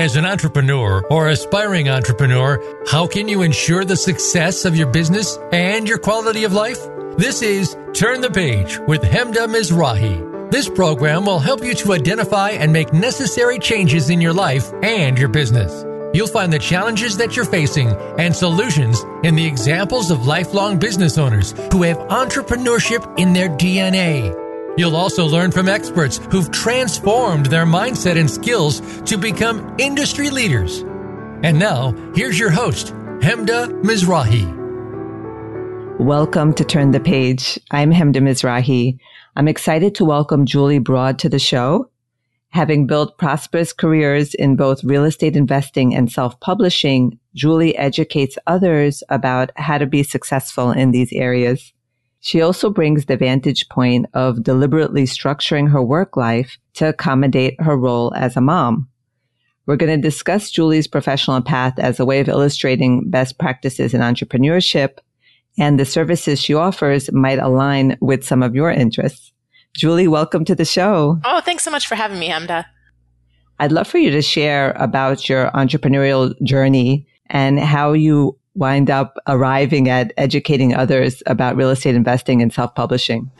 As an entrepreneur or aspiring entrepreneur, how can you ensure the success of your business and your quality of life? This is Turn the Page with Hemda Mizrahi. This program will help you to identify and make necessary changes in your life and your business. You'll find the challenges that you're facing and solutions in the examples of lifelong business owners who have entrepreneurship in their DNA. You'll also learn from experts who've transformed their mindset and skills to become industry leaders. And now, here's your host, Hemda Mizrahi. Welcome to Turn the Page. I'm Hemda Mizrahi. I'm excited to welcome Julie Broad to the show. Having built prosperous careers in both real estate investing and self-publishing, Julie educates others about how to be successful in these areas. She also brings the vantage point of deliberately structuring her work life to accommodate her role as a mom. We're going to discuss Julie's professional path as a way of illustrating best practices in entrepreneurship and the services she offers might align with some of your interests. Julie, welcome to the show. Oh, thanks so much for having me, Hemda. I'd love for you to share about your entrepreneurial journey and how you wind up arriving at educating others about real estate investing and self-publishing?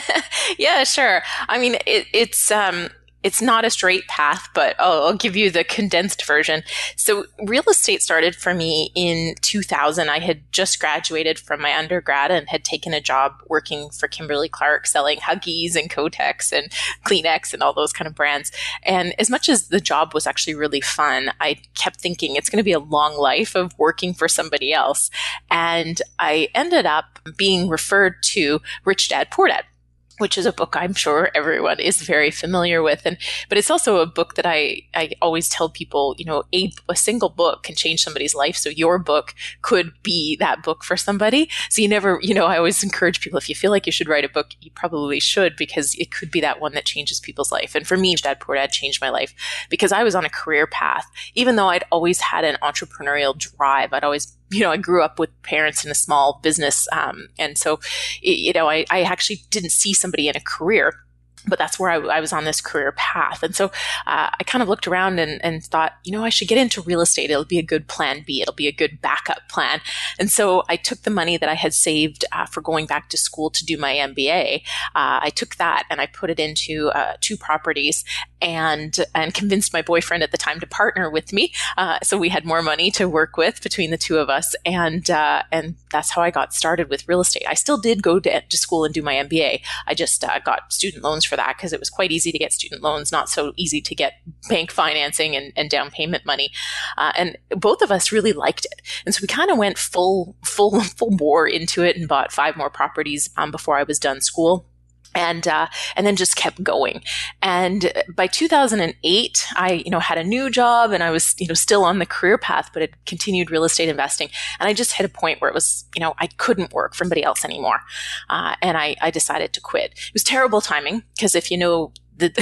yeah, sure. I mean, it, it's um, it's not a straight path, but I'll, I'll, give you the condensed version. So real estate started for me in 2000. I had just graduated from my undergrad and had taken a job working for Kimberly Clark selling Huggies and Kotex and Kleenex and all those kind of brands. And as much as the job was actually really fun, I kept thinking it's going to be a long life of working for somebody else. And I ended up being referred to Rich Dad Poor Dad which is a book I'm sure everyone is very familiar with. And, but it's also a book that I, I always tell people, you know, a, a single book can change somebody's life. So your book could be that book for somebody. So you never, you know, I always encourage people, if you feel like you should write a book, you probably should because it could be that one that changes people's life. And for me, Dad Poor Dad changed my life because I was on a career path. Even though I'd always had an entrepreneurial drive, I'd always you know, I grew up with parents in a small business. Um, and so, you know, I, I actually didn't see somebody in a career but that's where I, I, was on this career path. And so uh, I kind of looked around and, and, thought, you know, I should get into real estate. It'll be a good plan B. It'll be a good backup plan. And so I took the money that I had saved uh, for going back to school to do my MBA. Uh, I took that and I put it into uh, two properties and and convinced my boyfriend at the time to partner with me. Uh, so we had more money to work with between the two of us, and uh, and that's how I got started with real estate. I still did go to, to school and do my MBA. I just got student loans for for that because it was quite easy to get student loans, not so easy to get bank financing and, and down payment money. Uh, and both of us really liked it, and so we kind of went full full full bore into it and bought five more properties um, before I was done school and uh, and then just kept going. And by 2008, I you know had a new job and I was you know still on the career path, but had continued real estate investing. And I just hit a point where it was you know I couldn't work for anybody else anymore, uh, and I, I decided to quit. It was terrible timing because if you know the,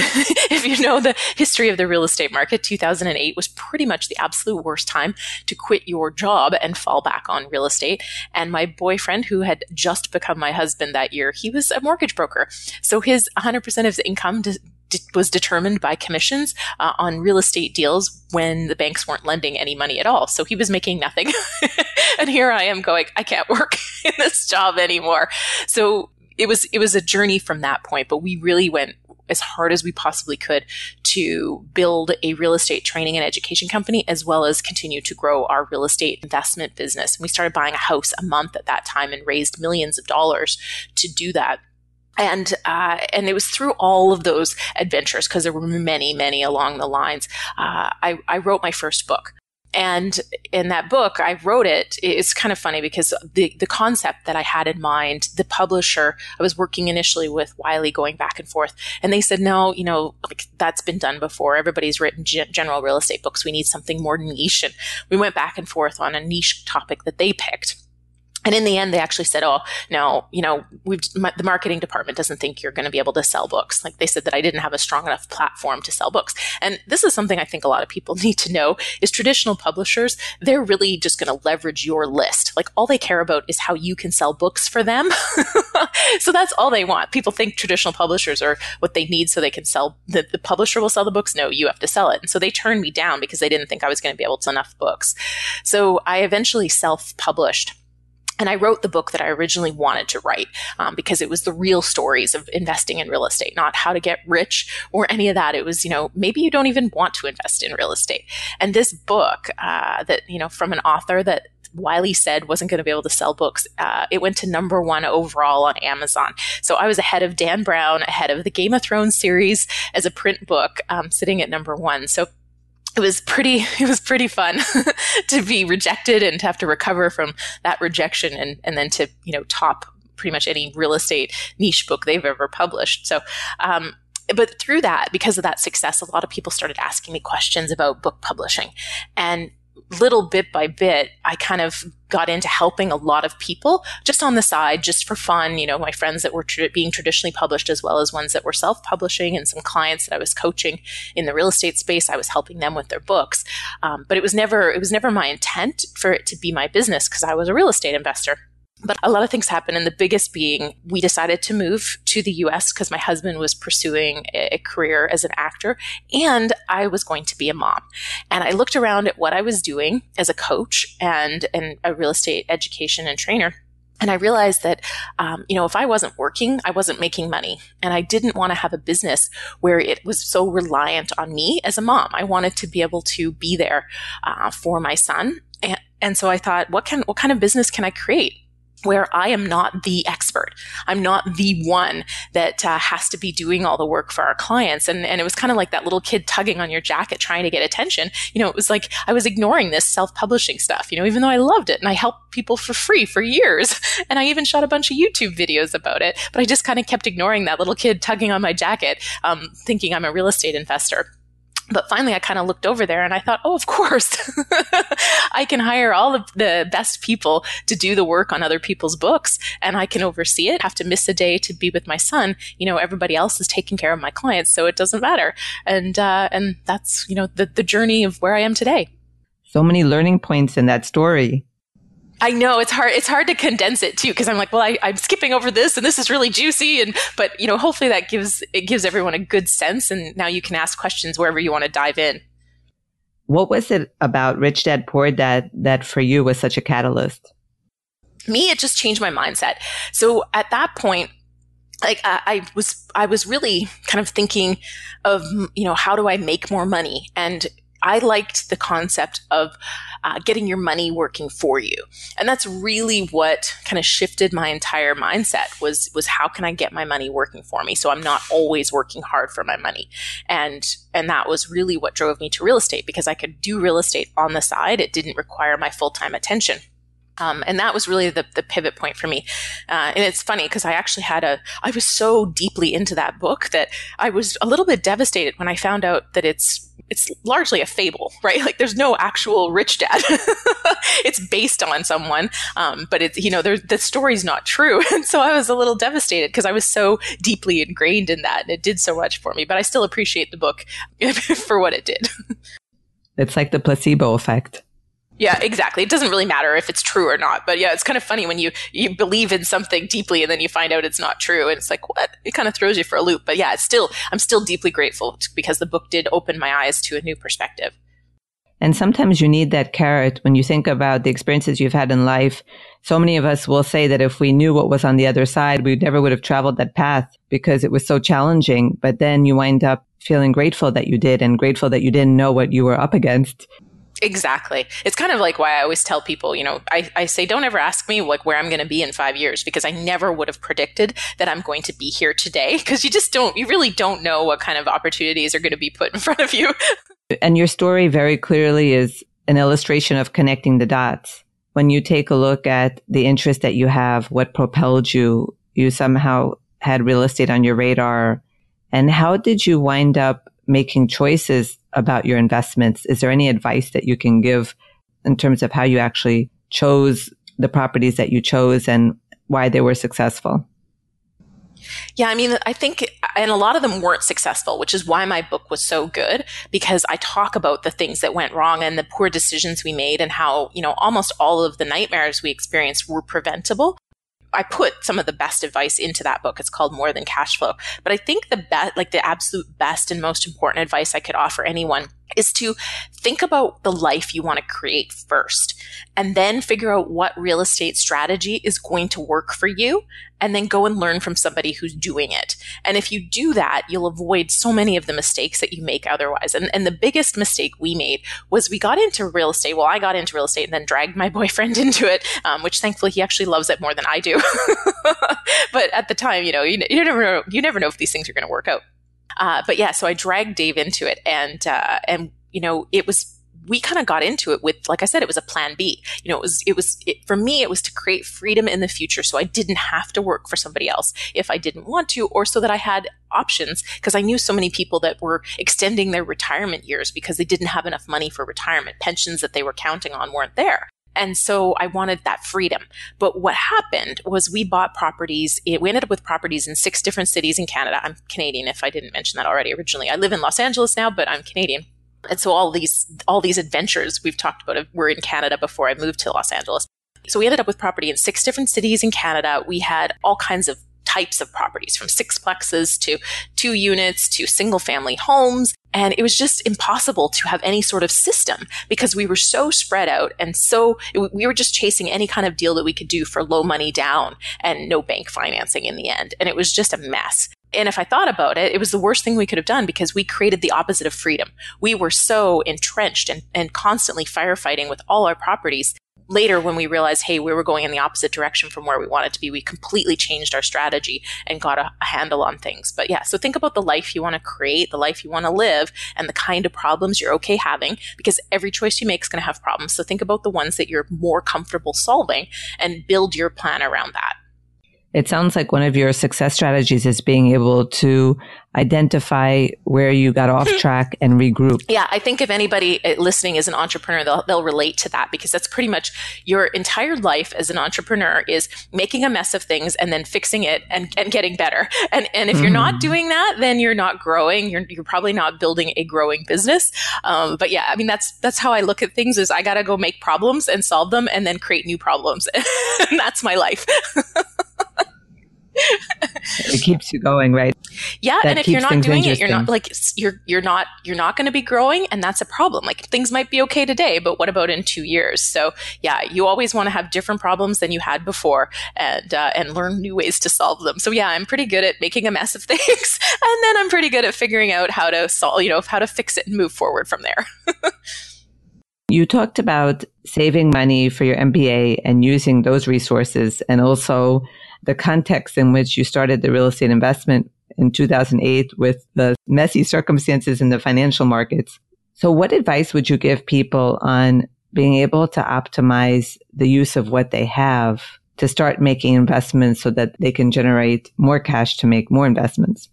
if you know the history of the real estate market, 2008 was pretty much the absolute worst time to quit your job and fall back on real estate. And my boyfriend, who had just become my husband that year, he was a mortgage broker. So his 100% of his income was determined by commissions uh, on real estate deals when the banks weren't lending any money at all. So he was making nothing. and here I am going, I can't work in this job anymore. So it was it was a journey from that point, but we really went as hard as we possibly could to build a real estate training and education company as well as continue to grow our real estate investment business. we started buying a house a month at that time and raised millions of dollars to do that and uh, and it was through all of those adventures because there were many many along the lines. Uh, I, I wrote my first book. And in that book, I wrote it. It's kind of funny because the, the concept that I had in mind, the publisher, I was working initially with Wiley going back and forth. And they said, no, you know, like that's been done before. Everybody's written g- general real estate books. We need something more niche. And we went back and forth on a niche topic that they picked. And in the end, they actually said, "Oh no, you know, my, the marketing department doesn't think you're going to be able to sell books." Like they said that I didn't have a strong enough platform to sell books. And this is something I think a lot of people need to know: is traditional publishers they're really just going to leverage your list. Like all they care about is how you can sell books for them. so that's all they want. People think traditional publishers are what they need so they can sell. The, the publisher will sell the books. No, you have to sell it. And so they turned me down because they didn't think I was going to be able to sell enough books. So I eventually self-published and I wrote the book that I originally wanted to write um, because it was the real stories of investing in real estate, not how to get rich or any of that. It was, you know, maybe you don't even want to invest in real estate. And this book uh, that, you know, from an author that Wiley said wasn't going to be able to sell books. Uh, it went to number one overall on Amazon. So I was ahead of Dan Brown, ahead of the Game of Thrones series as a print book, um, sitting at number one. So it was pretty it was pretty fun to be rejected and to have to recover from that rejection and and then to you know top pretty much any real estate niche book they've ever published. So um, but through that because of that success a lot of people started asking me questions about book publishing. And little bit by bit, I kind of got into helping a lot of people just on the side, just for fun. You know, my friends that were tra- being traditionally published, as well as ones that were self publishing, and some clients that I was coaching in the real estate space. I was helping them with their books. Um, but it was never, it was never my intent for it to be my business because I was a real estate investor. But a lot of things happened, and the biggest being we decided to move to the US because my husband was pursuing a career as an actor, and I was going to be a mom. And I looked around at what I was doing as a coach and, and a real estate education and trainer. And I realized that, um, you know, if I wasn't working, I wasn't making money. And I didn't want to have a business where it was so reliant on me as a mom. I wanted to be able to be there uh, for my son. And, and so I thought, what can, what kind of business can I create? Where I am not the expert. I'm not the one that uh, has to be doing all the work for our clients. And, and it was kind of like that little kid tugging on your jacket trying to get attention. You know, it was like I was ignoring this self publishing stuff, you know, even though I loved it and I helped people for free for years. And I even shot a bunch of YouTube videos about it. But I just kind of kept ignoring that little kid tugging on my jacket, um, thinking I'm a real estate investor but finally, I kind of looked over there and I thought, oh, of course, I can hire all of the best people to do the work on other people's books and I can oversee it. Have to miss a day to be with my son. You know, everybody else is taking care of my clients, so it doesn't matter. And, uh, and that's, you know, the, the journey of where I am today. So many learning points in that story. I know it's hard. It's hard to condense it too because I'm like, well, I, am skipping over this, and this is really juicy, and but you know, hopefully that gives it gives everyone a good sense, and now you can ask questions wherever you want to dive in. What was it about Rich Dad Poor Dad that for you was such a catalyst? Me, it just changed my mindset. So at that point, like I, I was, I was really kind of thinking of, you know, how do I make more money and I liked the concept of uh, getting your money working for you, and that's really what kind of shifted my entire mindset. Was was how can I get my money working for me, so I'm not always working hard for my money, and and that was really what drove me to real estate because I could do real estate on the side. It didn't require my full time attention. Um, and that was really the, the pivot point for me. Uh, and it's funny because I actually had a, I was so deeply into that book that I was a little bit devastated when I found out that it's, it's largely a fable, right? Like there's no actual rich dad. it's based on someone, um, but it's, you know, the story's not true. And so I was a little devastated because I was so deeply ingrained in that and it did so much for me. But I still appreciate the book for what it did. It's like the placebo effect. Yeah, exactly. It doesn't really matter if it's true or not. But yeah, it's kind of funny when you you believe in something deeply and then you find out it's not true and it's like what? It kind of throws you for a loop. But yeah, it's still I'm still deeply grateful because the book did open my eyes to a new perspective. And sometimes you need that carrot when you think about the experiences you've had in life. So many of us will say that if we knew what was on the other side, we never would have traveled that path because it was so challenging. But then you wind up feeling grateful that you did and grateful that you didn't know what you were up against. Exactly. It's kind of like why I always tell people, you know, I, I say, don't ever ask me like where I'm going to be in five years because I never would have predicted that I'm going to be here today because you just don't, you really don't know what kind of opportunities are going to be put in front of you. and your story very clearly is an illustration of connecting the dots. When you take a look at the interest that you have, what propelled you, you somehow had real estate on your radar. And how did you wind up making choices about your investments. Is there any advice that you can give in terms of how you actually chose the properties that you chose and why they were successful. Yeah, I mean, I think, and a lot of them weren't successful, which is why my book was so good because I talk about the things that went wrong and the poor decisions we made and how, you know, almost all of the nightmares we experienced were preventable. I put some of the best advice into that book. It's called More Than Cash Flow. But I think the best, like the absolute best and most important advice I could offer anyone is to think about the life you want to create first and then figure out what real estate strategy is going to work for you and then go and learn from somebody who's doing it. And if you do that, you'll avoid so many of the mistakes that you make otherwise. And, and the biggest mistake we made was we got into real estate. Well, I got into real estate and then dragged my boyfriend into it, um, which thankfully he actually loves it more than I do. but at the time, you know, you, you never know, you never know if these things are going to work out. Uh, but yeah, so I dragged Dave into it, and uh, and you know, it was we kind of got into it with, like I said, it was a plan B. You know, it was, it was, it, for me, it was to create freedom in the future. So I didn't have to work for somebody else if I didn't want to, or so that I had options because I knew so many people that were extending their retirement years because they didn't have enough money for retirement. Pensions that they were counting on weren't there. And so I wanted that freedom. But what happened was we bought properties. we ended up with properties in six different cities in Canada. I'm Canadian, if I didn't mention that already originally. I live in Los Angeles now, but I'm Canadian. And so all these all these adventures we've talked about were in Canada before I moved to Los Angeles. So we ended up with property in six different cities in Canada. We had all kinds of types of properties from sixplexes to two units to single family homes. And it was just impossible to have any sort of system because we were so spread out and so we were just chasing any kind of deal that we could do for low money down and no bank financing in the end. And it was just a mess. And if I thought about it, it was the worst thing we could have done because we created the opposite of freedom. We were so entrenched and, and constantly firefighting with all our properties later when we realized hey we were going in the opposite direction from where we wanted to be we completely changed our strategy and got a, a handle on things. But yeah so think about the life you want to create the life you want to live and the kind of problems you're okay having because every choice you make is going to have problems. So think about the ones that you're more comfortable solving and build your plan around that it sounds like one of your success strategies is being able to identify where you got off track and regroup. Yeah, I think if anybody uh, listening is an entrepreneur, they'll, they'll relate to that because that's pretty much your entire life as an entrepreneur is making a mess of things and then fixing it and, and getting better. And, and if you're mm. not doing that, then you're not growing. You're, you're probably not building a growing business. Um, but yeah, I mean, that's, that's how I look at things is I got to go make problems and solve them and then create new problems. and that's my life. it keeps you going, right? Yeah, that and if you're not doing it, you're not like you're you're not you're not going to be growing, and that's a problem. Like things might be okay today, but what about in two years? So yeah, you always want to have different problems than you had before, and uh, and learn new ways to solve them. So yeah, I'm pretty good at making a mess of things, and then I'm pretty good at figuring out how to solve, you know, how to fix it and move forward from there. You talked about saving money for your MBA and using those resources and also the context in which you started the real estate investment in 2008 with the messy circumstances in the financial markets. So what advice would you give people on being able to optimize the use of what they have to start making investments so that they can generate more cash to make more investments?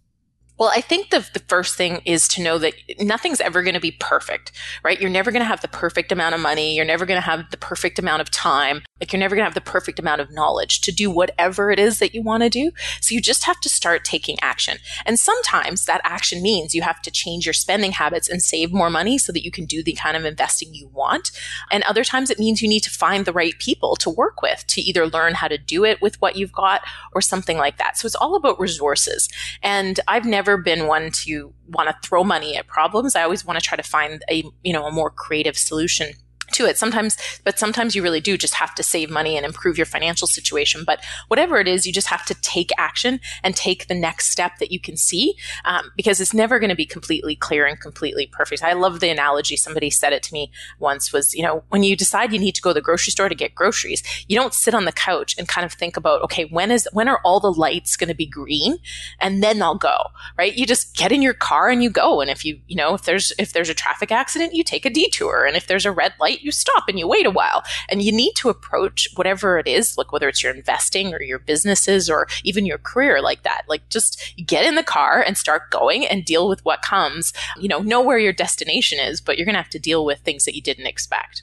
Well, I think the, the first thing is to know that nothing's ever going to be perfect, right? You're never going to have the perfect amount of money. You're never going to have the perfect amount of time. Like you're never going to have the perfect amount of knowledge to do whatever it is that you want to do. So you just have to start taking action. And sometimes that action means you have to change your spending habits and save more money so that you can do the kind of investing you want. And other times it means you need to find the right people to work with to either learn how to do it with what you've got or something like that. So it's all about resources. And I've never never been one to want to throw money at problems. I always want to try to find a, you know, a more creative solution to it. Sometimes but sometimes you really do just have to save money and improve your financial situation. But whatever it is you just have to take action and take the next step that you can see um, because it's never going to be completely clear and completely perfect. I love the analogy somebody said it to me once was you know when you decide you need to go to the grocery store to get groceries you don't sit on the couch and kind of think about okay when is when are all the lights going to be green? And then i'll go right? You just get in your car and you go. And if you you know if there's if there's a traffic accident you take a detour. And if there's a red light you stop and you wait a while. And you need to approach whatever it is, like whether it's your investing or your businesses or even your career like that. Like just get in the car and start going and deal with what comes. You know, know where your destination is, but you're going to have to deal with things that you didn't expect.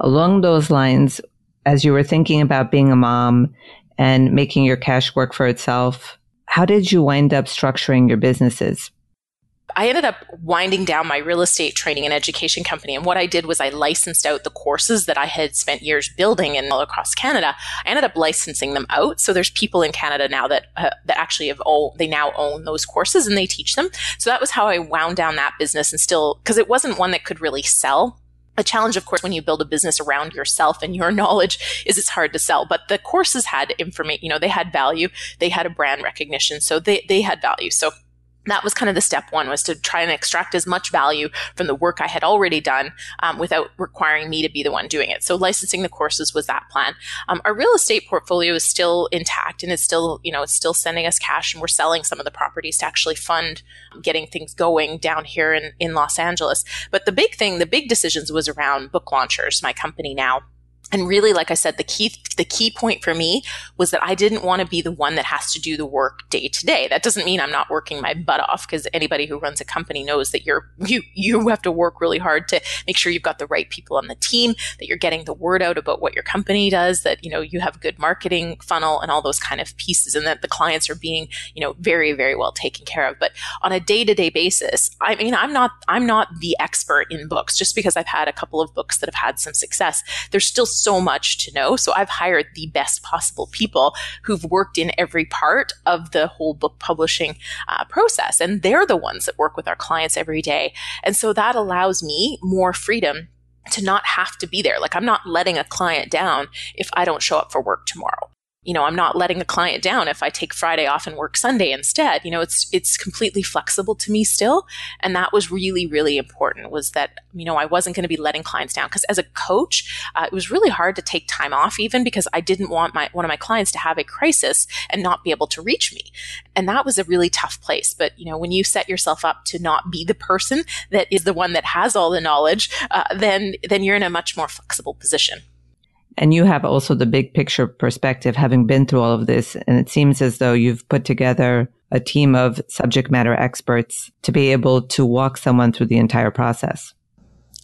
Along those lines, as you were thinking about being a mom and making your cash work for itself, how did you wind up structuring your businesses? I ended up winding down my real estate training and education company. And what I did was I licensed out the courses that I had spent years building and all across Canada. I ended up licensing them out. So there's people in Canada now that uh, that actually have all, they now own those courses and they teach them. So that was how I wound down that business and still because it wasn't one that could really sell a challenge, of course, when you build a business around yourself and your knowledge is it's hard to sell. But the courses had information, you know, they had value, they had a brand recognition, so they they had value. So that was kind of the step one was to try and extract as much value from the work I had already done um, without requiring me to be the one doing it. So licensing the courses was that plan. Um, our real estate portfolio is still intact and it's still, you know, it's still sending us cash and we're selling some of the properties to actually fund getting things going down here in, in Los Angeles. But the big thing, the big decisions was around book launchers, my company now and really like i said the key the key point for me was that i didn't want to be the one that has to do the work day to day. That doesn't mean i'm not working my butt off because anybody who runs a company knows that you're you you have to work really hard to make sure you've got the right people on the team that you're getting the word out about what your company does that you know you have a good marketing funnel and all those kind of pieces and that the clients are being you know very very well taken care of. But on a day-to-day basis i mean i'm not i'm not the expert in books. Just because i've had a couple of books that have had some success there's still so much to know. So I've hired the best possible people who've worked in every part of the whole book publishing uh, process. And they're the ones that work with our clients every day. And so that allows me more freedom to not have to be there. Like I'm not letting a client down if I don't show up for work tomorrow you know, I'm not letting a client down if I take Friday off and work Sunday instead. You know, it's it's completely flexible to me still, and that was really really important. Was that you know I wasn't going to be letting clients down because as a coach, uh, it was really hard to take time off even because I didn't want my one of my clients to have a crisis and not be able to reach me, and that was a really tough place. But you know, when you set yourself up to not be the person that is the one that has all the knowledge, uh, then then you're in a much more flexible position. And you have also the big picture perspective, having been through all of this. And it seems as though you've put together a team of subject matter experts to be able to walk someone through the entire process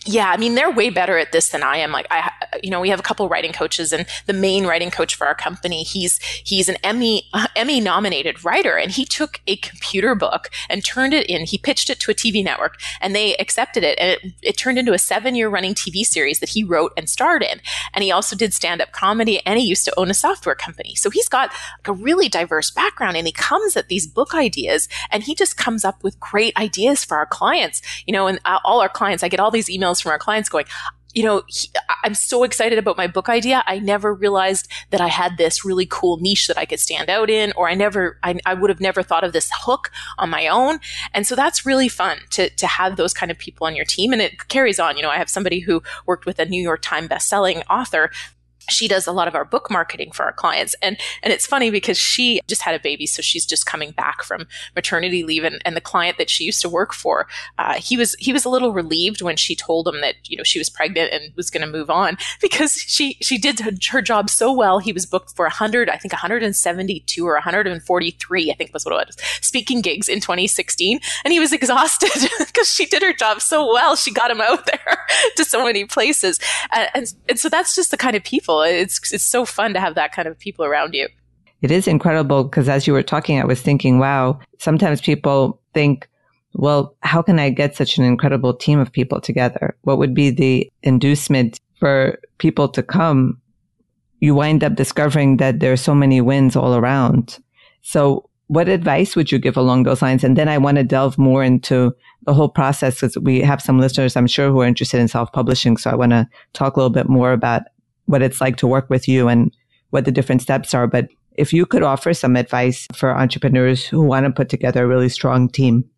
yeah, I mean, they're way better at this than I am. Like, I, you know, we have a couple writing coaches, and the main writing coach for our company, he's he's an Emmy uh, Emmy nominated writer, and he took a computer book and turned it in. He pitched it to a TV network, and they accepted it, and it, it turned into a seven year running TV series that he wrote and starred in. And he also did stand up comedy, and he used to own a software company. So he's got like a really diverse background, and he comes at these book ideas, and he just comes up with great ideas for our clients. You know, and uh, all our clients, I get all these emails emails from our clients going, you know, he, I'm so excited about my book idea. I never realized that I had this really cool niche that I could stand out in, or I never, I, I would have never thought of this hook on my own. And so that's really fun to, to have those kind of people on your team. And it carries on. You know, I have somebody who worked with a New York Times best-selling author she does a lot of our book marketing for our clients. And and it's funny because she just had a baby so she's just coming back from maternity leave. And, and the client that she used to work for uh, he was he was a little relieved when she told him that you know she was pregnant and was going to move on because she she did her job so well. He was booked for 100 i think 172 or 143 i think was what it was speaking gigs in 2016 and he was exhausted because she did her job so well she got him out there to so many places. Uh, and, and so that's just the kind of people it's it's so fun to have that kind of people around you. It is incredible because as you were talking, I was thinking, wow, sometimes people think, well, how can I get such an incredible team of people together? What would be the inducement for people to come? You wind up discovering that there are so many wins all around. So what advice would you give along those lines? And then I want to delve more into the whole process because we have some listeners, I'm sure, who are interested in self publishing. So I want to talk a little bit more about what it's like to work with you and what the different steps are. But if you could offer some advice for entrepreneurs who want to put together a really strong team.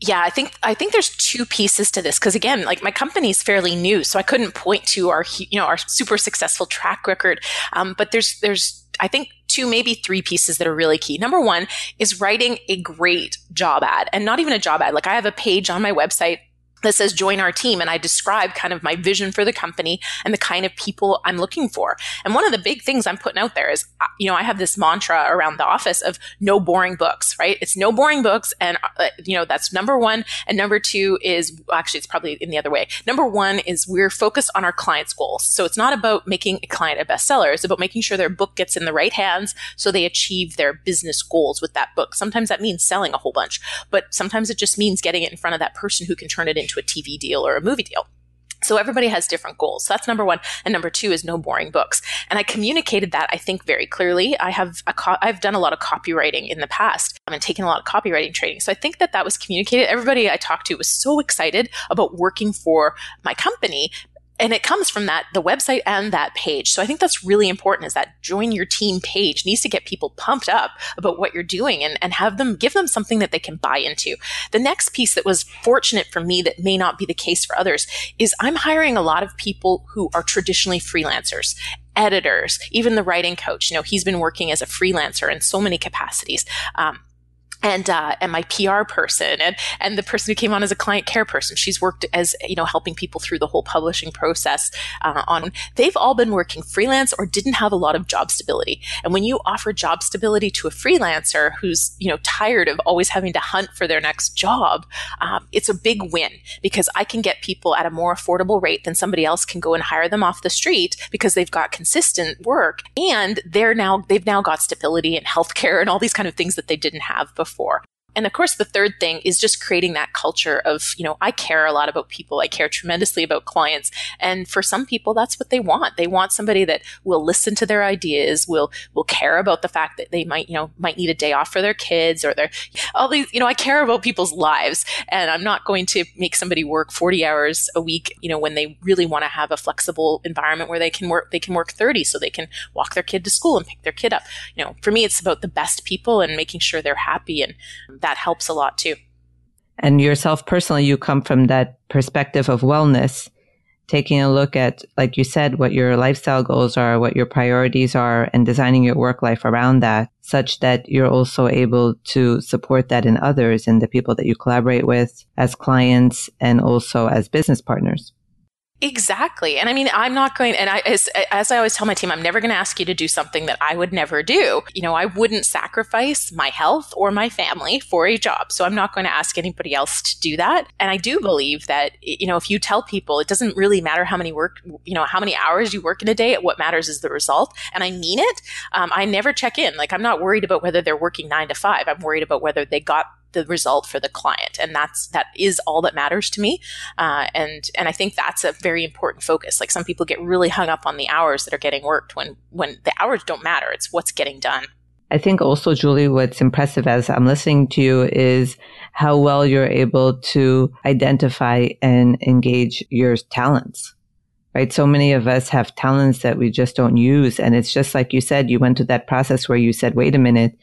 Yeah, I think I think there's two pieces to this because again, like my company is fairly new, so I couldn't point to our you know our super successful track record. Um, but there's there's I think two, maybe three pieces that are really key. Number one is writing a great job ad, and not even a job ad. Like I have a page on my website that says join our team and i describe kind of my vision for the company and the kind of people i'm looking for. And one of the big things i'm putting out there is uh, you know i have this mantra around the office of no boring books right? It's no boring books and uh, you know that's number one. And number two is actually it's probably in the other way. Number one is we're focused on our clients goals. So it's not about making a client a bestseller. It's about making sure their book gets in the right hands so they achieve their business goals with that book. Sometimes that means selling a whole bunch but sometimes it just means getting it in front of that person who can turn it into into a TV deal or a movie deal. So everybody has different goals. So that's number one. And number two is no boring books. And I communicated that, I think, very clearly. I have, co- I've done a lot of copywriting in the past and taken a lot of copywriting training. So I think that that was communicated. Everybody I talked to was so excited about working for my company and it comes from that the website and that page. So i think that's really important is that join your team page needs to get people pumped up about what you're doing and, and have them give them something that they can buy into. The next piece that was fortunate for me that may not be the case for others is i'm hiring a lot of people who are traditionally freelancers editors even the writing coach. You know he's been working as a freelancer in so many capacities. Um, and uh, and my PR person and and the person who came on as a client care person. She's worked as you know helping people through the whole publishing process. Uh, on they've all been working freelance or didn't have a lot of job stability. And when you offer job stability to a freelancer who's you know tired of always having to hunt for their next job, um, it's a big win because I can get people at a more affordable rate than somebody else can go and hire them off the street because they've got consistent work and they're now they've now got stability and healthcare and all these kind of things that they didn't have before before. And of course, the third thing is just creating that culture of, you know, I care a lot about people. I care tremendously about clients. And for some people, that's what they want. They want somebody that will listen to their ideas, will, will care about the fact that they might, you know, might need a day off for their kids or their, all these, you know, I care about people's lives and I'm not going to make somebody work 40 hours a week, you know, when they really want to have a flexible environment where they can work, they can work 30 so they can walk their kid to school and pick their kid up. You know, for me, it's about the best people and making sure they're happy and that helps a lot too. And yourself personally, you come from that perspective of wellness, taking a look at, like you said, what your lifestyle goals are, what your priorities are, and designing your work life around that such that you're also able to support that in others and the people that you collaborate with as clients and also as business partners. Exactly. And I mean, I'm not going, and I, as, as I always tell my team, I'm never going to ask you to do something that I would never do. You know, I wouldn't sacrifice my health or my family for a job. So I'm not going to ask anybody else to do that. And I do believe that, you know, if you tell people it doesn't really matter how many work, you know, how many hours you work in a day, what matters is the result. And I mean it. Um, I never check in. Like, I'm not worried about whether they're working nine to five. I'm worried about whether they got the result for the client. And that's that is all that matters to me. Uh, and and i think that's a very important focus. Like some people get really hung up on the hours that are getting worked when when the hours don't matter. It's what's getting done. I think also, Julie, what's impressive as I'm listening to you is how well you're able to identify and engage your talents, right? So many of us have talents that we just don't use. And it's just like you said, you went through that process where you said, wait a minute,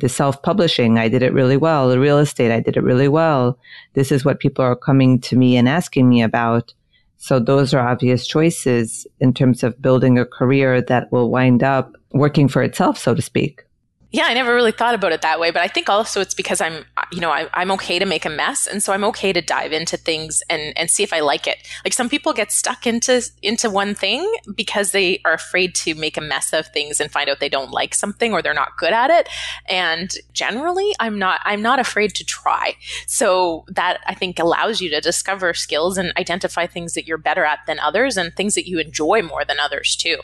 the self publishing, I did it really well. The real estate, I did it really well. This is what people are coming to me and asking me about. So those are obvious choices in terms of building a career that will wind up working for itself, so to speak. Yeah, I never really thought about it that way, but I think also it's because I'm, uh, you know, I, am okay to make a mess, and so I'm okay to dive into things and and see if I like it. Like some people get stuck into into one thing because they are afraid to make a mess of things and find out they don't like something or they're not good at it. And generally, I'm not I'm not afraid to try. So that I think allows you to discover skills and identify things that you're better at than others, and things that you enjoy more than others too.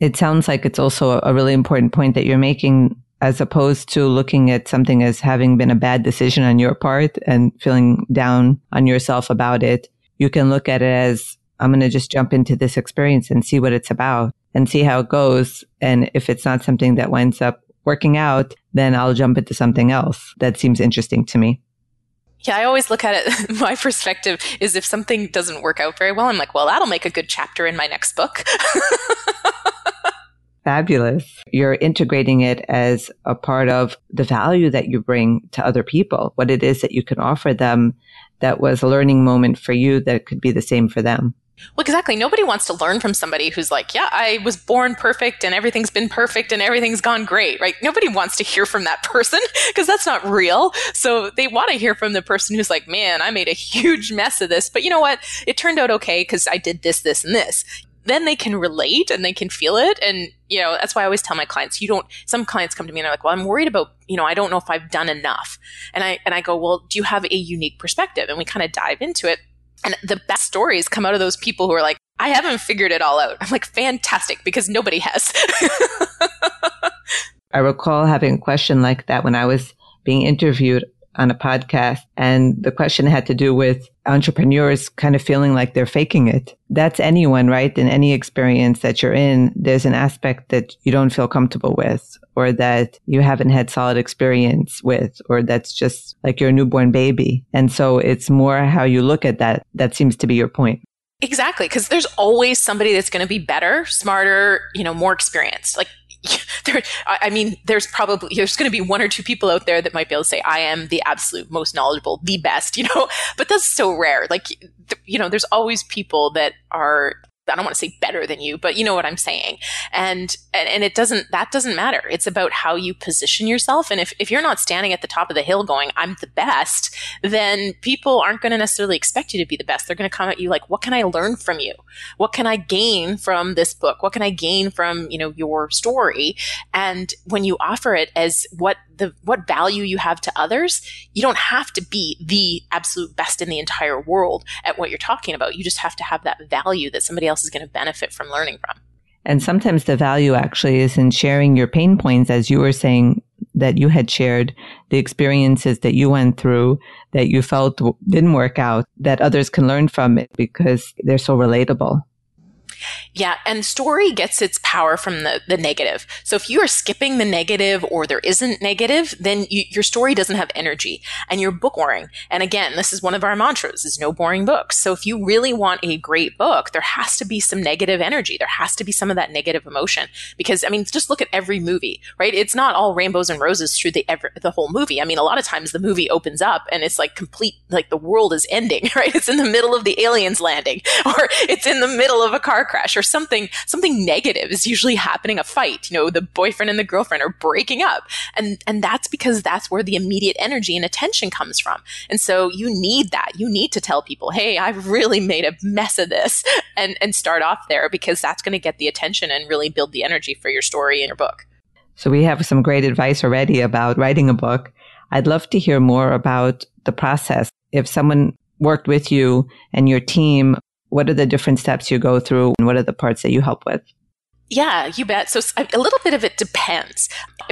It sounds like it's also a really important point that you're making as opposed to looking at something as having been a bad decision on your part and feeling down on yourself about it. You can look at it as I'm going to just jump into this experience and see what it's about and see how it goes. And if it's not something that winds up working out, then I'll jump into something else that seems interesting to me. Yeah, I always look at it. My perspective is if something doesn't work out very well, I'm like, well, that'll make a good chapter in my next book. Fabulous. You're integrating it as a part of the value that you bring to other people, what it is that you can offer them that was a learning moment for you that could be the same for them. Well, exactly. Nobody wants to learn from somebody who's like, yeah, I was born perfect and everything's been perfect and everything's gone great, right? Nobody wants to hear from that person because that's not real. So they want to hear from the person who's like, man, I made a huge mess of this, but you know what? It turned out okay because I did this, this, and this. Then they can relate and they can feel it. And, you know, that's why I always tell my clients, you don't, some clients come to me and they're like, well, I'm worried about, you know, I don't know if I've done enough. And I, and I go, well, do you have a unique perspective? And we kind of dive into it and the best stories come out of those people who are like, I haven't figured it all out. I'm like, fantastic, because nobody has. I recall having a question like that when I was being interviewed on a podcast. And the question had to do with entrepreneurs kind of feeling like they're faking it. That's anyone, right? In any experience that you're in, there's an aspect that you don't feel comfortable with or that you haven't had solid experience with, or that's just like your newborn baby. And so it's more how you look at that. That seems to be your point. Exactly. Cause there's always somebody that's going to be better, smarter, you know, more experienced. Like there, I mean, there's probably there's going to be one or two people out there that might be able to say I am the absolute most knowledgeable, the best, you know. But that's so rare. Like, you know, there's always people that are I don't want to say better than you, but you know what I'm saying. And, and, and it doesn't, that doesn't matter. It's about how you position yourself. And if, if you're not standing at the top of the hill going, I'm the best, then people aren't going to necessarily expect you to be the best. They're going to come at you like, what can I learn from you? What can I gain from this book? What can I gain from, you know, your story? And when you offer it as what the what value you have to others, you don't have to be the absolute best in the entire world at what you're talking about. You just have to have that value that somebody else is going to benefit from learning from. And sometimes the value actually is in sharing your pain points, as you were saying that you had shared, the experiences that you went through that you felt didn't work out, that others can learn from it because they're so relatable. Yeah, and story gets its power from the, the negative. So if you are skipping the negative or there isn't negative, then you, your story doesn't have energy and you're book boring. And again, this is one of our mantras is no boring books. So if you really want a great book, there has to be some negative energy. There has to be some of that negative emotion because I mean, just look at every movie, right? It's not all rainbows and roses through the every, the whole movie. I mean, a lot of times the movie opens up and it's like complete, like the world is ending, right? It's in the middle of the aliens landing or it's in the middle of a car crash or something something negative is usually happening a fight you know the boyfriend and the girlfriend are breaking up. And and that's because that's where the immediate energy and attention comes from. And so you need that. You need to tell people hey i've really made a mess of this and and start off there because that's going to get the attention and really build the energy for your story and your book. So we have some great advice already about writing a book. I'd love to hear more about the process. If someone worked with you and your team what are the different steps you go through and what are the parts that you help with? Yeah, you bet. So a little bit of it depends.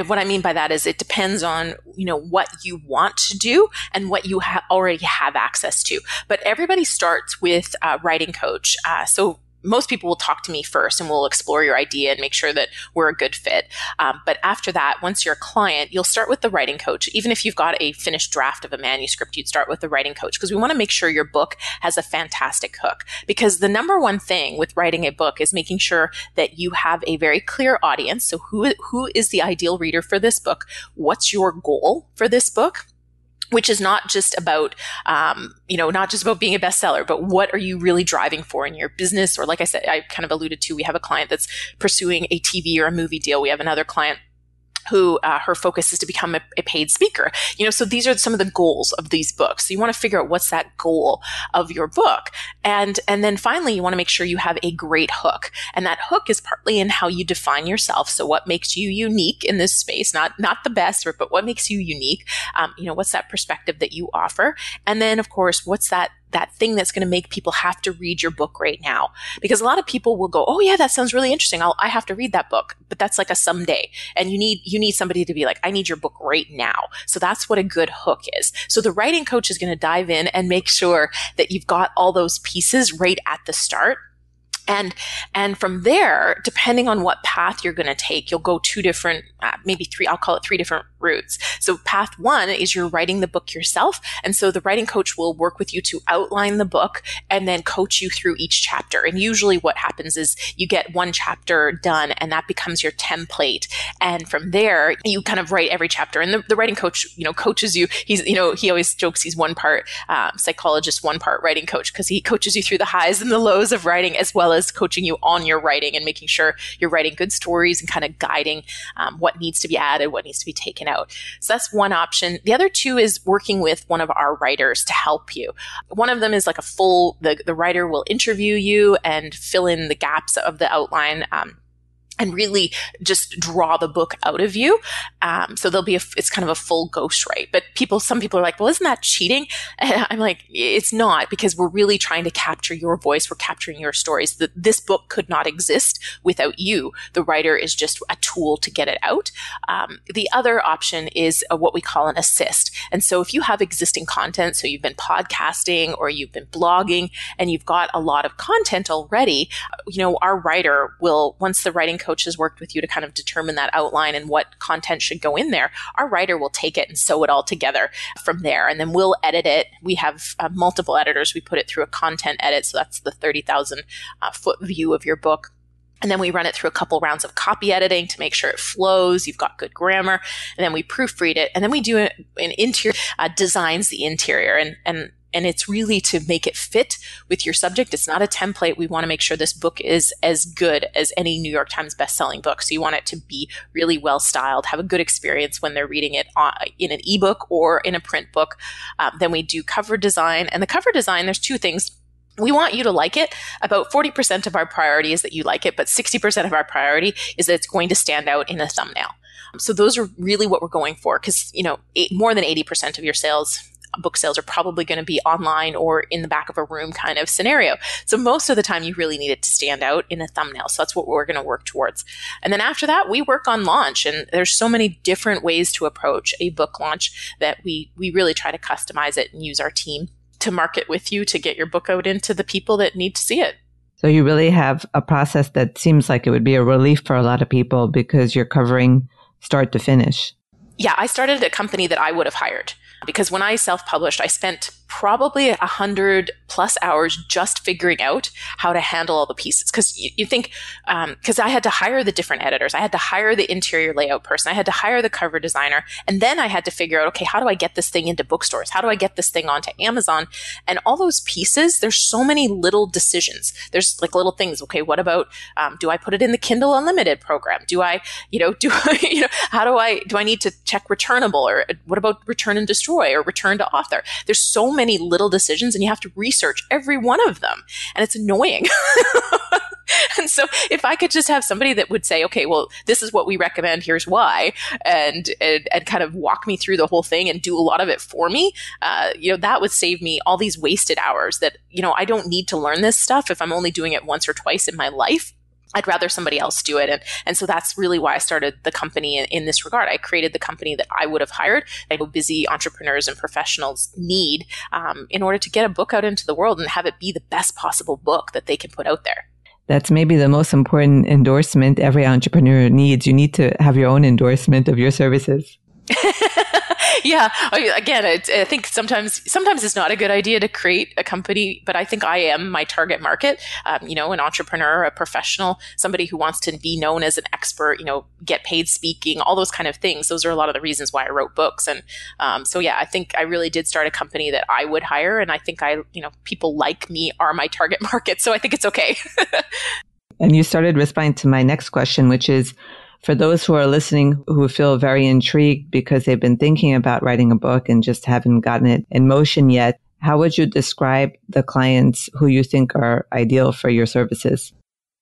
What I mean by that is it depends on, you know, what you want to do and what you ha- already have access to. But everybody starts with a writing coach. Uh, so most people will talk to me first and we'll explore your idea and make sure that we're a good fit. Um, but after that, once you're a client, you'll start with the writing coach. Even if you've got a finished draft of a manuscript, you'd start with the writing coach because we want to make sure your book has a fantastic hook. Because the number one thing with writing a book is making sure that you have a very clear audience. So who, who is the ideal reader for this book? What's your goal for this book? Which is not just about um, you know not just about being a bestseller but what are you really driving for in your business? Or like i said i kind of alluded to we have a client that's pursuing a tv or a movie deal. We have another client who uh, her focus is to become a, a, paid speaker. You know, so these are some of the goals of these books. So you want to figure out what's that goal of your book, and and then finally you want to make sure you have a great hook, and that hook is partly in how you define yourself. So what makes you unique in this space? Not not the best, but what makes you unique? Um, you know, what's that perspective that you offer, and then of course, what's that that thing that's going to make people have to read your book right now. Because a lot of people will go, "Oh yeah, that sounds really interesting. I'll, I have to read that book." But that's like a someday, and you need you need somebody to be like, "I need your book right now." So that's what a good hook is. So the writing coach is going to dive in and make sure that you've got all those pieces right at the start and and from there depending on what path you're going to take you'll go two different uh, maybe three i'll call it three different routes. So path one is you're writing the book yourself and so the writing coach will work with you to outline the book and then coach you through each chapter. And usually what happens is you get one chapter done and that becomes your template. And from there you kind of write every chapter. And the, the writing coach you know coaches you. He's you know he always jokes he's one part um, psychologist one part writing coach because he coaches you through the highs and the lows of writing as well as as coaching you on your writing and making sure you're writing good stories and kind of guiding um, what needs to be added, what needs to be taken out. So that's one option. The other two is working with one of our writers to help you. One of them is like a full, the, the writer will interview you and fill in the gaps of the outline. Um, and really just draw the book out of you. Um, so there'll be a, it's kind of a full ghost write. But people, some people are like, well, isn't that cheating? And I'm like, it's not because we're really trying to capture your voice. We're capturing your stories. The, this book could not exist without you. The writer is just a tool to get it out. Um, the other option is a, what we call an assist. And so if you have existing content, so you've been podcasting or you've been blogging and you've got a lot of content already, you know, our writer will, once the writing coach has worked with you to kind of determine that outline and what content should go in there, our writer will take it and sew it all together from there. And then we'll edit it. We have uh, multiple editors. We put it through a content edit. So that's the 30,000 uh, foot view of your book. And then we run it through a couple rounds of copy editing to make sure it flows. You've got good grammar. And then we proofread it. And then we do an interior, uh, designs the interior. And, and and it's really to make it fit with your subject. It's not a template. We want to make sure this book is as good as any New York Times best-selling book. So you want it to be really well styled, have a good experience when they're reading it on, in an ebook or in a print book. Um, then we do cover design, and the cover design. There's two things. We want you to like it. About 40% of our priority is that you like it, but 60% of our priority is that it's going to stand out in a thumbnail. So those are really what we're going for because, you know, eight, more than 80% of your sales book sales are probably going to be online or in the back of a room kind of scenario. So most of the time you really need it to stand out in a thumbnail. So that's what we're going to work towards. And then after that, we work on launch and there's so many different ways to approach a book launch that we, we really try to customize it and use our team to market with you to get your book out into the people that need to see it. So you really have a process that seems like it would be a relief for a lot of people because you're covering start to finish. Yeah, I started a company that I would have hired because when I self published, I spent probably a hundred plus hours just figuring out how to handle all the pieces. Cause you, you think, um, cause I had to hire the different editors. I had to hire the interior layout person. I had to hire the cover designer. And then I had to figure out, okay, how do I get this thing into bookstores? How do I get this thing onto Amazon? And all those pieces, there's so many little decisions. There's like little things. Okay. What about, um, do I put it in the Kindle Unlimited program? Do I, you know, do I, you know, how do I, do I need to check returnable or what about return and destroy or return to author? There's so many little decisions and you have to research every one of them. And it's annoying. and so if I could just have somebody that would say, okay, well, this is what we recommend, here's why, and, and, and kind of walk me through the whole thing and do a lot of it for me, uh, you know, that would save me all these wasted hours that, you know, I don't need to learn this stuff if I'm only doing it once or twice in my life. I'd rather somebody else do it. And, and so that's really why I started the company in, in, this regard. I created the company that I would have hired. I know busy entrepreneurs and professionals need um, in order to get a book out into the world and have it be the best possible book that they can put out there. That's maybe the most important endorsement every entrepreneur needs. You need to have your own endorsement of your services. yeah. Again, I, I think sometimes sometimes it's not a good idea to create a company, but I think I am my target market. Um, you know, an entrepreneur, a professional, somebody who wants to be known as an expert. You know, get paid speaking, all those kind of things. Those are a lot of the reasons why I wrote books. And um, so, yeah, I think I really did start a company that I would hire, and I think I, you know, people like me are my target market. So I think it's okay. and you started responding to my next question, which is for those who are listening who feel very intrigued because they've been thinking about writing a book and just haven't gotten it in motion yet, how would you describe the clients who you think are ideal for your services?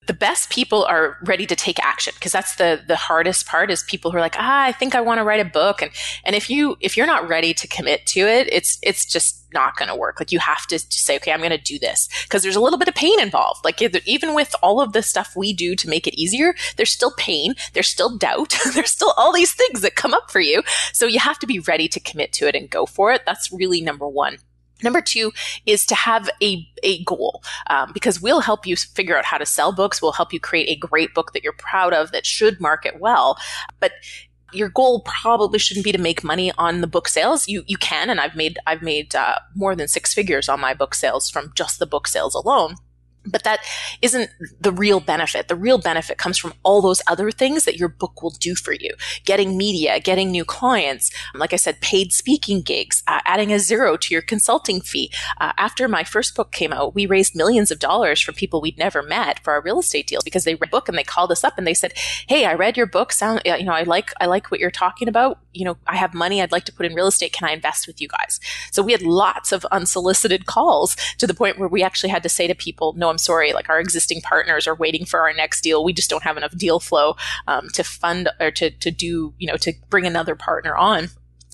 the best people are ready to take action because that's the the hardest part is people who are like ah i think i want to write a book and and if you if you're not ready to commit to it it's it's just not going to work. Like you have to, say okay i'm going to do this. Because there's a little bit of pain involved. Like even with all of the stuff we do to make it easier there's still pain there's still doubt there's still all these things that come up for you. So you have to be ready to commit to it and go for it. That's really number one. Number two is to have a, a goal um, because we'll help you figure out how to sell books. We'll help you create a great book that you're proud of that should market well. But your goal probably shouldn't be to make money on the book sales. You you can, and I've made I've made uh, more than six figures on my book sales from just the book sales alone. But that isn't the real benefit. The real benefit comes from all those other things that your book will do for you. Getting media, getting new clients, like I said, paid speaking gigs, uh, adding a zero to your consulting fee. Uh, after my first book came out, we raised millions of dollars from people we'd never met for our real estate deals because they read the book and they called us up and they said, "Hey, I read your book. Sound, you know, I like I like what you're talking about. You know, I have money I'd like to put in real estate. Can I invest with you guys?" So we had lots of unsolicited calls to the point where we actually had to say to people, "No, I'm I'm sorry, like our existing partners are waiting for our next deal. We just don't have enough deal flow um, to fund or to, to do, you know, to bring another partner on.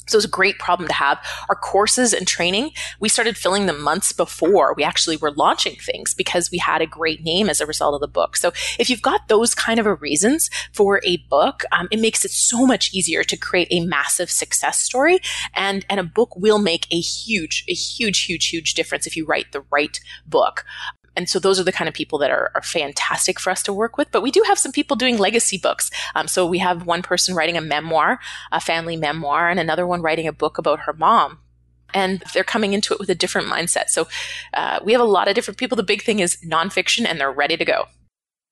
So it's a great problem to have. Our courses and training, we started filling them months before we actually were launching things because we had a great name as a result of the book. So if you've got those kind of reasons for a book, um, it makes it so much easier to create a massive success story. And, and a book will make a huge, a huge, huge, huge difference if you write the right book and so those are the kind of people that are, are, fantastic for us to work with. But we do have some people doing legacy books. Um, so we have one person writing a memoir, a family memoir, and another one writing a book about her mom. And they're coming into it with a different mindset. So uh, we have a lot of different people. The big thing is nonfiction, and they're ready to go.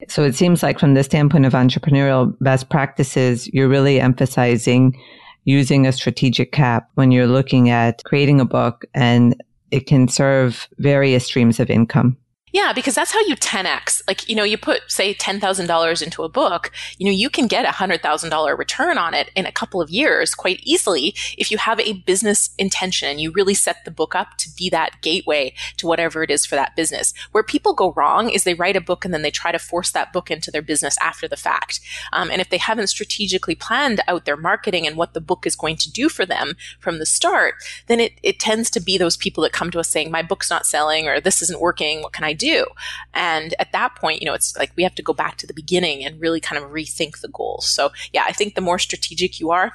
So it seems like, from the standpoint of entrepreneurial best practices, you're really emphasizing using a strategic cap when you're looking at creating a book and it can serve various streams of income. Yeah, because that's how you 10x. Like, you know, you put, say, $10,000 into a book, you know, you can get a $100,000 return on it in a couple of years quite easily if you have a business intention and you really set the book up to be that gateway to whatever it is for that business. Where people go wrong is they write a book and then they try to force that book into their business after the fact. Um, and if they haven't strategically planned out their marketing and what the book is going to do for them from the start, then it, it tends to be those people that come to us saying, my book's not selling or this isn't working. What can I do? Do. And at that point, you know, it's like we have to go back to the beginning and really kind of rethink the goals. So yeah, I think the more strategic you are,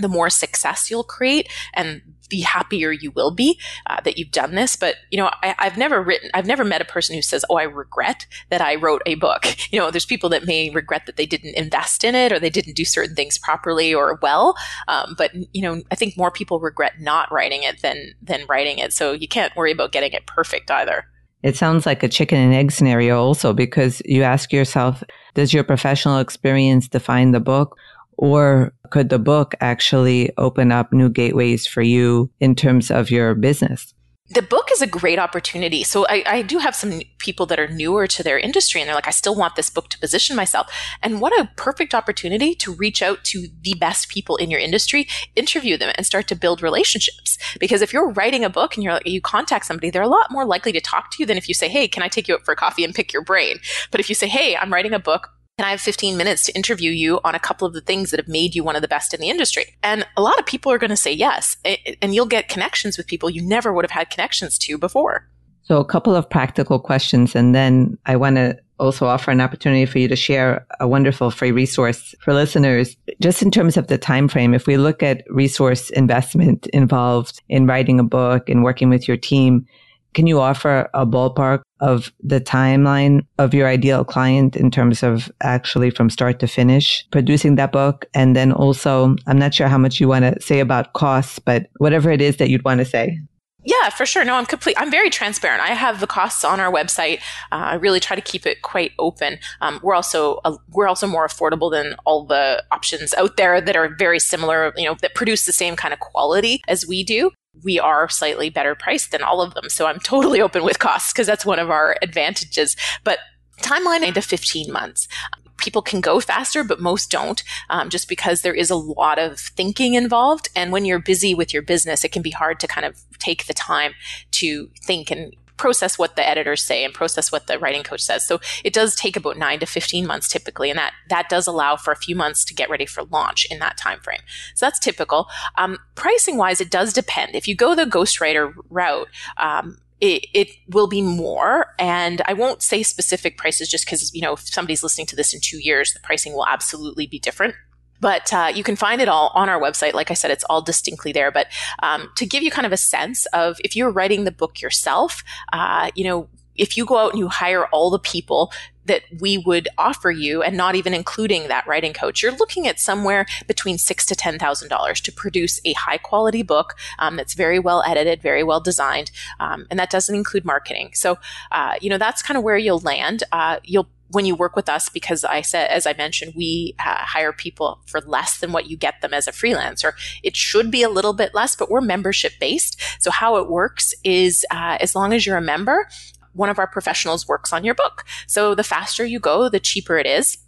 the more success you'll create and the happier you will be uh, that you've done this. But you know, I, have never written, I've never met a person who says, "Oh, I regret that I wrote a book." You know, there's people that may regret that they didn't invest in it or they didn't do certain things properly or well. Um, but you know, I think more people regret not writing it than than writing it. So you can't worry about getting it perfect either. It sounds like a chicken and egg scenario also because you ask yourself, does your professional experience define the book? Or could the book actually open up new gateways for you in terms of your business? The book is a great opportunity. So I, I, do have some people that are newer to their industry and they're like, I still want this book to position myself. And what a perfect opportunity to reach out to the best people in your industry, interview them and start to build relationships. Because if you're writing a book and you're like, you contact somebody, they're a lot more likely to talk to you than if you say, Hey, can I take you out for coffee and pick your brain? But if you say, Hey, I'm writing a book can I have 15 minutes to interview you on a couple of the things that have made you one of the best in the industry? And a lot of people are going to say yes. And you'll get connections with people you never would have had connections to before. So, a couple of practical questions. And then I want to also offer an opportunity for you to share a wonderful free resource for listeners. Just in terms of the time frame, if we look at resource investment involved in writing a book and working with your team, can you offer a ballpark of the timeline of your ideal client in terms of actually from start to finish producing that book? And then also, I'm not sure how much you want to say about costs, but whatever it is that you'd want to say. Yeah, for sure. No, I'm complete. I'm very transparent. I have the costs on our website. Uh, I really try to keep it quite open. Um, we're also uh, we're also more affordable than all the options out there that are very similar. You know, that produce the same kind of quality as we do we are slightly better priced than all of them. So I'm totally open with costs because that's one of our advantages. But timeline into 15 months. People can go faster, but most don't, um, just because there is a lot of thinking involved. And when you're busy with your business, it can be hard to kind of take the time to think and process what the editors say and process what the writing coach says. So it does take about nine to 15 months typically. And that, that does allow for a few months to get ready for launch in that time frame. So that's typical. Um, pricing wise, it does depend. If you go the ghostwriter route, um, it, it, will be more. And I won't say specific prices just because, you know, if somebody's listening to this in two years, the pricing will absolutely be different. But uh, you can find it all on our website. Like I said, it's all distinctly there. But um, to give you kind of a sense of if you're writing the book yourself, uh, you know, if you go out and you hire all the people that we would offer you and not even including that writing coach, you're looking at somewhere between six to ten thousand dollars to produce a high quality book um, that's very well edited, very well designed, um, and that doesn't include marketing. So, uh, you know, that's kind of where you'll land. Uh, you'll when you work with us, because I said, as I mentioned, we uh, hire people for less than what you get them as a freelancer. It should be a little bit less, but we're membership based. So how it works is, uh, as long as you're a member, one of our professionals works on your book. So the faster you go, the cheaper it is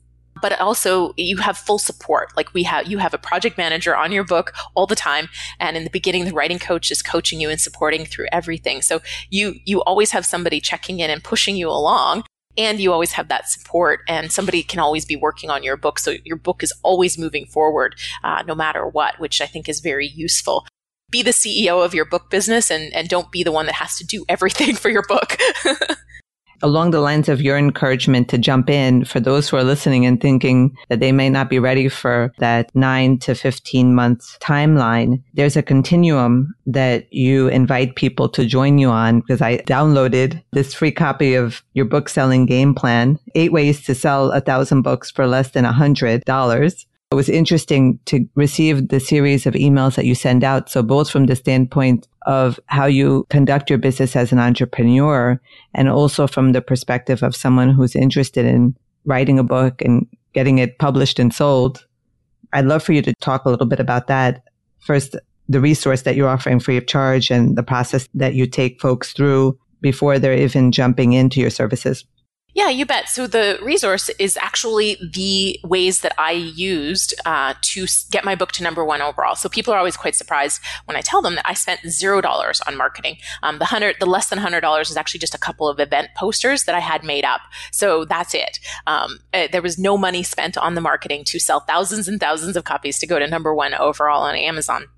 but also you have full support like we have you have a project manager on your book all the time and in the beginning the writing coach is coaching you and supporting through everything so you you always have somebody checking in and pushing you along and you always have that support and somebody can always be working on your book so your book is always moving forward uh, no matter what which i think is very useful be the CEO of your book business and, and don't be the one that has to do everything for your book. Along the lines of your encouragement to jump in for those who are listening and thinking that they may not be ready for that nine to 15 months timeline, there's a continuum that you invite people to join you on because I downloaded this free copy of your book selling game plan, eight ways to sell a thousand books for less than a hundred dollars. It was interesting to receive the series of emails that you send out. So both from the standpoint of how you conduct your business as an entrepreneur and also from the perspective of someone who's interested in writing a book and getting it published and sold. I'd love for you to talk a little bit about that. First, the resource that you're offering free of charge and the process that you take folks through before they're even jumping into your services. Yeah, you bet. So the resource is actually the ways that I used uh, to get my book to number one overall. So people are always quite surprised when I tell them that I spent zero dollars on marketing. Um, the hundred, the less than hundred dollars is actually just a couple of event posters that I had made up. So that's it. Um, uh, there was no money spent on the marketing to sell thousands and thousands of copies to go to number one overall on Amazon.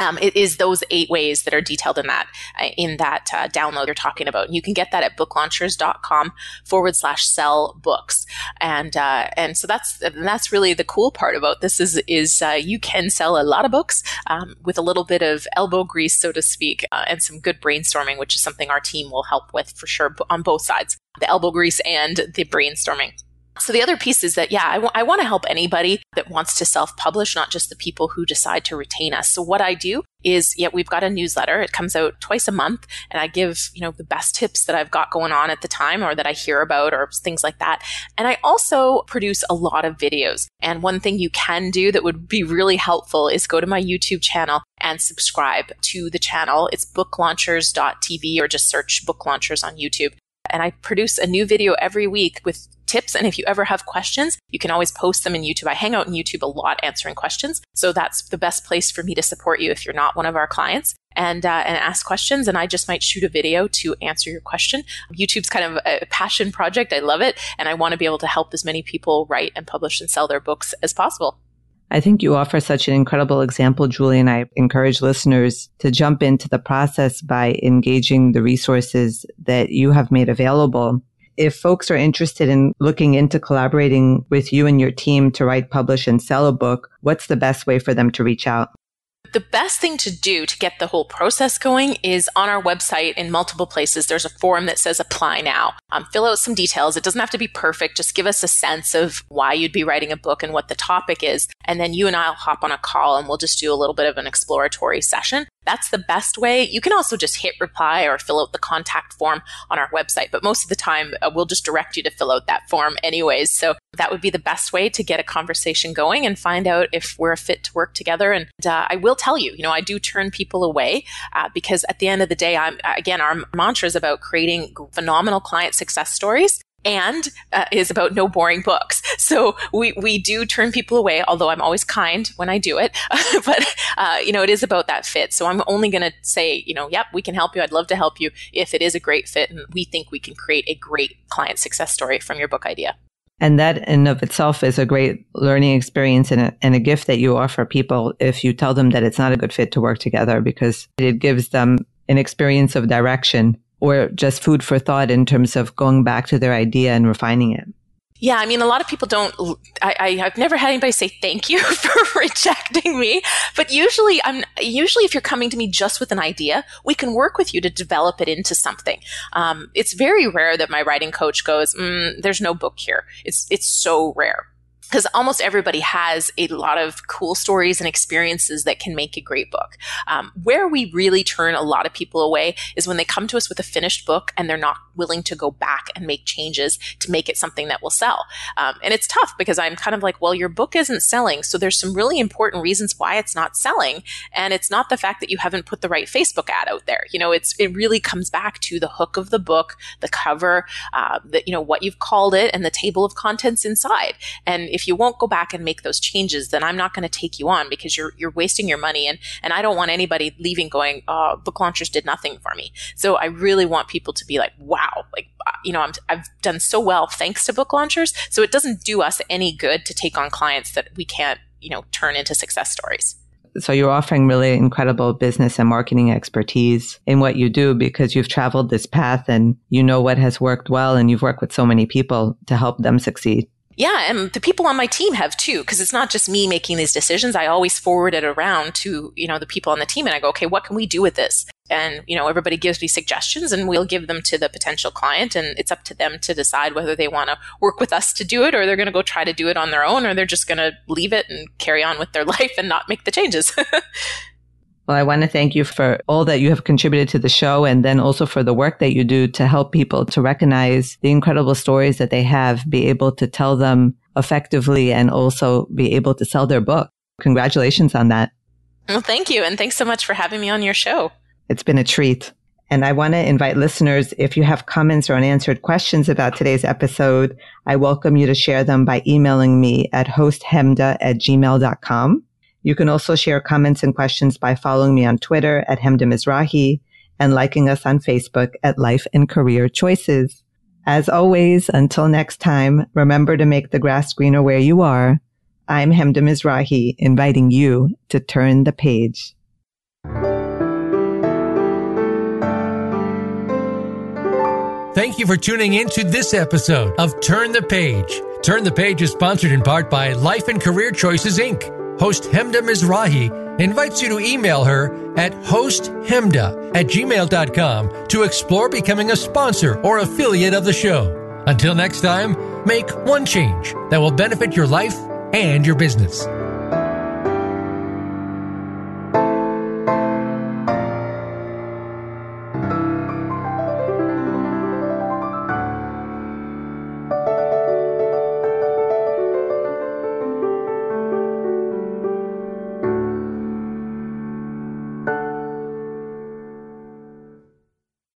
Um, it is those eight ways that are detailed in that uh, in that uh, download you're talking about. And you can get that at booklaunchers.com forward slash sell books. And uh, and so that's and that's really the cool part about this is is uh, you can sell a lot of books um, with a little bit of elbow grease, so to speak, uh, and some good brainstorming, which is something our team will help with for sure on both sides, the elbow grease and the brainstorming. So the other piece is that, yeah, I, w- I want to help anybody that wants to self publish, not just the people who decide to retain us. So what I do is, yeah, we've got a newsletter. It comes out twice a month and I give, you know, the best tips that I've got going on at the time or that I hear about or things like that. And I also produce a lot of videos. And one thing you can do that would be really helpful is go to my YouTube channel and subscribe to the channel. It's booklaunchers.tv or just search book launchers on YouTube and I produce a new video every week with tips. And if you ever have questions, you can always post them in YouTube. I hang out in YouTube a lot answering questions. So that's the best place for me to support you if you're not one of our clients and uh, and ask questions. And I just might shoot a video to answer your question. YouTube's kind of a passion project. I love it, and I want to be able to help as many people write and publish and sell their books as possible. I think you offer such an incredible example, Julie, and I encourage listeners to jump into the process by engaging the resources that you have made available. If folks are interested in looking into collaborating with you and your team to write, publish, and sell a book, what's the best way for them to reach out? The best thing to do to get the whole process going is on our website in multiple places. There's a form that says apply now. Um, fill out some details. It doesn't have to be perfect. Just give us a sense of why you'd be writing a book and what the topic is. And then you and I'll hop on a call and we'll just do a little bit of an exploratory session. That's the best way. You can also just hit reply or fill out the contact form on our website, but most of the time uh, we'll just direct you to fill out that form anyways. So that would be the best way to get a conversation going and find out if we're a fit to work together. And uh, I will tell you, you know, I do turn people away uh, because at the end of the day, I'm again, our mantra is about creating phenomenal client success stories and uh, is about no boring books. So we, we do turn people away, although I'm always kind when I do it. but, uh, you know, it is about that fit. So I'm only going to say, you know, yep, we can help you. I'd love to help you if it is a great fit and we think we can create a great client success story from your book idea. And that in of itself is a great learning experience and a, and a gift that you offer people if you tell them that it's not a good fit to work together because it gives them an experience of direction or just food for thought in terms of going back to their idea and refining it. Yeah, I mean, a lot of people don't. I, have never had anybody say thank you for rejecting me, but usually, I'm usually if you're coming to me just with an idea, we can work with you to develop it into something. Um, it's very rare that my writing coach goes, mm, "There's no book here." It's it's so rare because almost everybody has a lot of cool stories and experiences that can make a great book. Um, where we really turn a lot of people away is when they come to us with a finished book and they're not willing to go back and make changes to make it something that will sell. Um, and it's tough because I'm kind of like, well, your book isn't selling. So there's some really important reasons why it's not selling. And it's not the fact that you haven't put the right Facebook ad out there. You know, it's, it really comes back to the hook of the book, the cover, uh, you know, what you've called it and the table of contents inside. And if if you won't go back and make those changes, then I'm not going to take you on because you're you're wasting your money and and I don't want anybody leaving going, "Oh, book launchers did nothing for me." So I really want people to be like, "Wow, like uh, you know, I'm, I've done so well thanks to book launchers." So it doesn't do us any good to take on clients that we can't, you know, turn into success stories. So you're offering really incredible business and marketing expertise in what you do because you've traveled this path and you know what has worked well and you've worked with so many people to help them succeed. Yeah, and the people on my team have too, because it's not just me making these decisions. I always forward it around to, you know, the people on the team and I go, okay, what can we do with this? And, you know, everybody gives me suggestions and we'll give them to the potential client and it's up to them to decide whether they want to work with us to do it or they're going to go try to do it on their own or they're just going to leave it and carry on with their life and not make the changes. Well, I want to thank you for all that you have contributed to the show and then also for the work that you do to help people to recognize the incredible stories that they have, be able to tell them effectively and also be able to sell their book. Congratulations on that. Well, thank you. And thanks so much for having me on your show. It's been a treat. And I want to invite listeners, if you have comments or unanswered questions about today's episode, I welcome you to share them by emailing me at hosthemda at gmail.com. You can also share comments and questions by following me on Twitter at Hemda Mizrahi and liking us on Facebook at Life and Career Choices. As always, until next time, remember to make the grass greener where you are. I'm Hemda Mizrahi, inviting you to turn the page. Thank you for tuning in to this episode of Turn the Page. Turn the Page is sponsored in part by Life and Career Choices, Inc host Hemda Mizrahi invites you to email her at hosthemda at gmail.com to explore becoming a sponsor or affiliate of the show. Until next time, make one change that will benefit your life and your business.